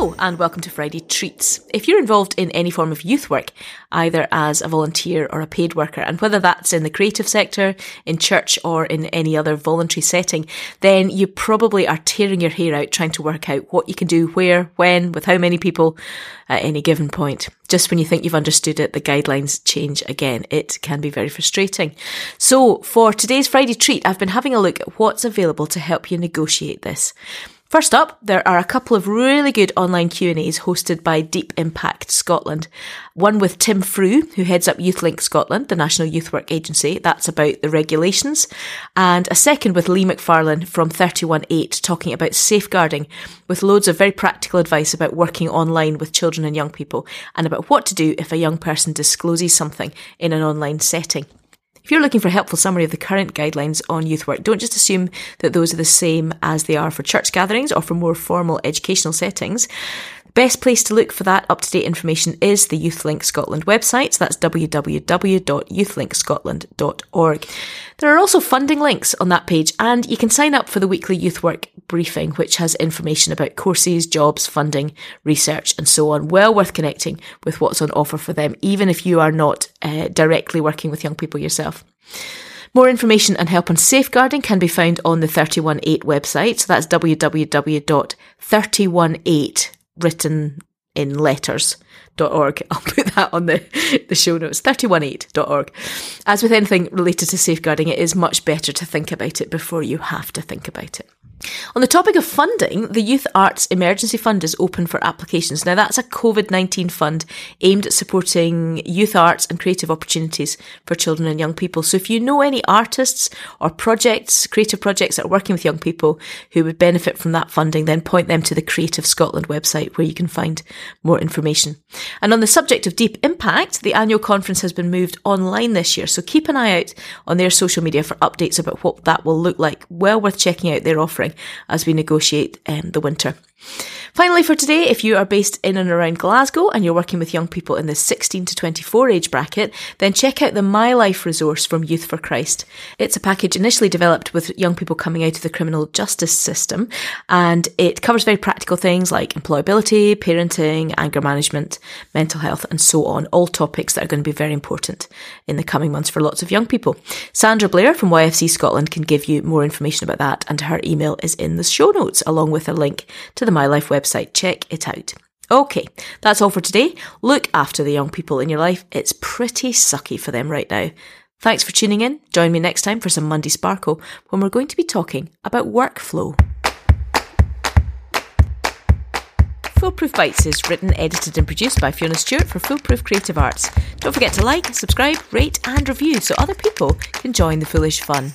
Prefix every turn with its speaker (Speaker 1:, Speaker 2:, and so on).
Speaker 1: Hello, and welcome to Friday Treats. If you're involved in any form of youth work, either as a volunteer or a paid worker, and whether that's in the creative sector, in church, or in any other voluntary setting, then you probably are tearing your hair out trying to work out what you can do, where, when, with how many people at any given point. Just when you think you've understood it, the guidelines change again. It can be very frustrating. So, for today's Friday Treat, I've been having a look at what's available to help you negotiate this. First up, there are a couple of really good online Q&As hosted by Deep Impact Scotland. One with Tim Frew, who heads up YouthLink Scotland, the National Youth Work Agency. That's about the regulations. And a second with Lee McFarlane from 318 talking about safeguarding with loads of very practical advice about working online with children and young people and about what to do if a young person discloses something in an online setting. If you're looking for a helpful summary of the current guidelines on youth work, don't just assume that those are the same as they are for church gatherings or for more formal educational settings. The best place to look for that up to date information is the YouthLink Scotland website. So that's www.youthlinkscotland.org. There are also funding links on that page, and you can sign up for the weekly youth work briefing, which has information about courses, jobs, funding, research, and so on. Well worth connecting with what's on offer for them, even if you are not uh, directly working with young people yourself. More information and help on safeguarding can be found on the 318 website. So that's www.318 written in letters.org. I'll put that on the, the show notes, 318.org. As with anything related to safeguarding, it is much better to think about it before you have to think about it. On the topic of funding, the Youth Arts Emergency Fund is open for applications. Now, that's a COVID 19 fund aimed at supporting youth arts and creative opportunities for children and young people. So, if you know any artists or projects, creative projects that are working with young people who would benefit from that funding, then point them to the Creative Scotland website where you can find more information. And on the subject of deep impact, the annual conference has been moved online this year. So, keep an eye out on their social media for updates about what that will look like. Well worth checking out their offering as we negotiate um, the winter. Finally, for today, if you are based in and around Glasgow and you're working with young people in the 16 to 24 age bracket, then check out the My Life resource from Youth for Christ. It's a package initially developed with young people coming out of the criminal justice system, and it covers very practical things like employability, parenting, anger management, mental health, and so on. All topics that are going to be very important in the coming months for lots of young people. Sandra Blair from YFC Scotland can give you more information about that, and her email is in the show notes, along with a link to the My Life website. Check it out. Okay, that's all for today. Look after the young people in your life. It's pretty sucky for them right now. Thanks for tuning in. Join me next time for some Monday Sparkle when we're going to be talking about workflow. Foolproof Bites is written, edited, and produced by Fiona Stewart for Foolproof Creative Arts. Don't forget to like, subscribe, rate, and review so other people can join the foolish fun.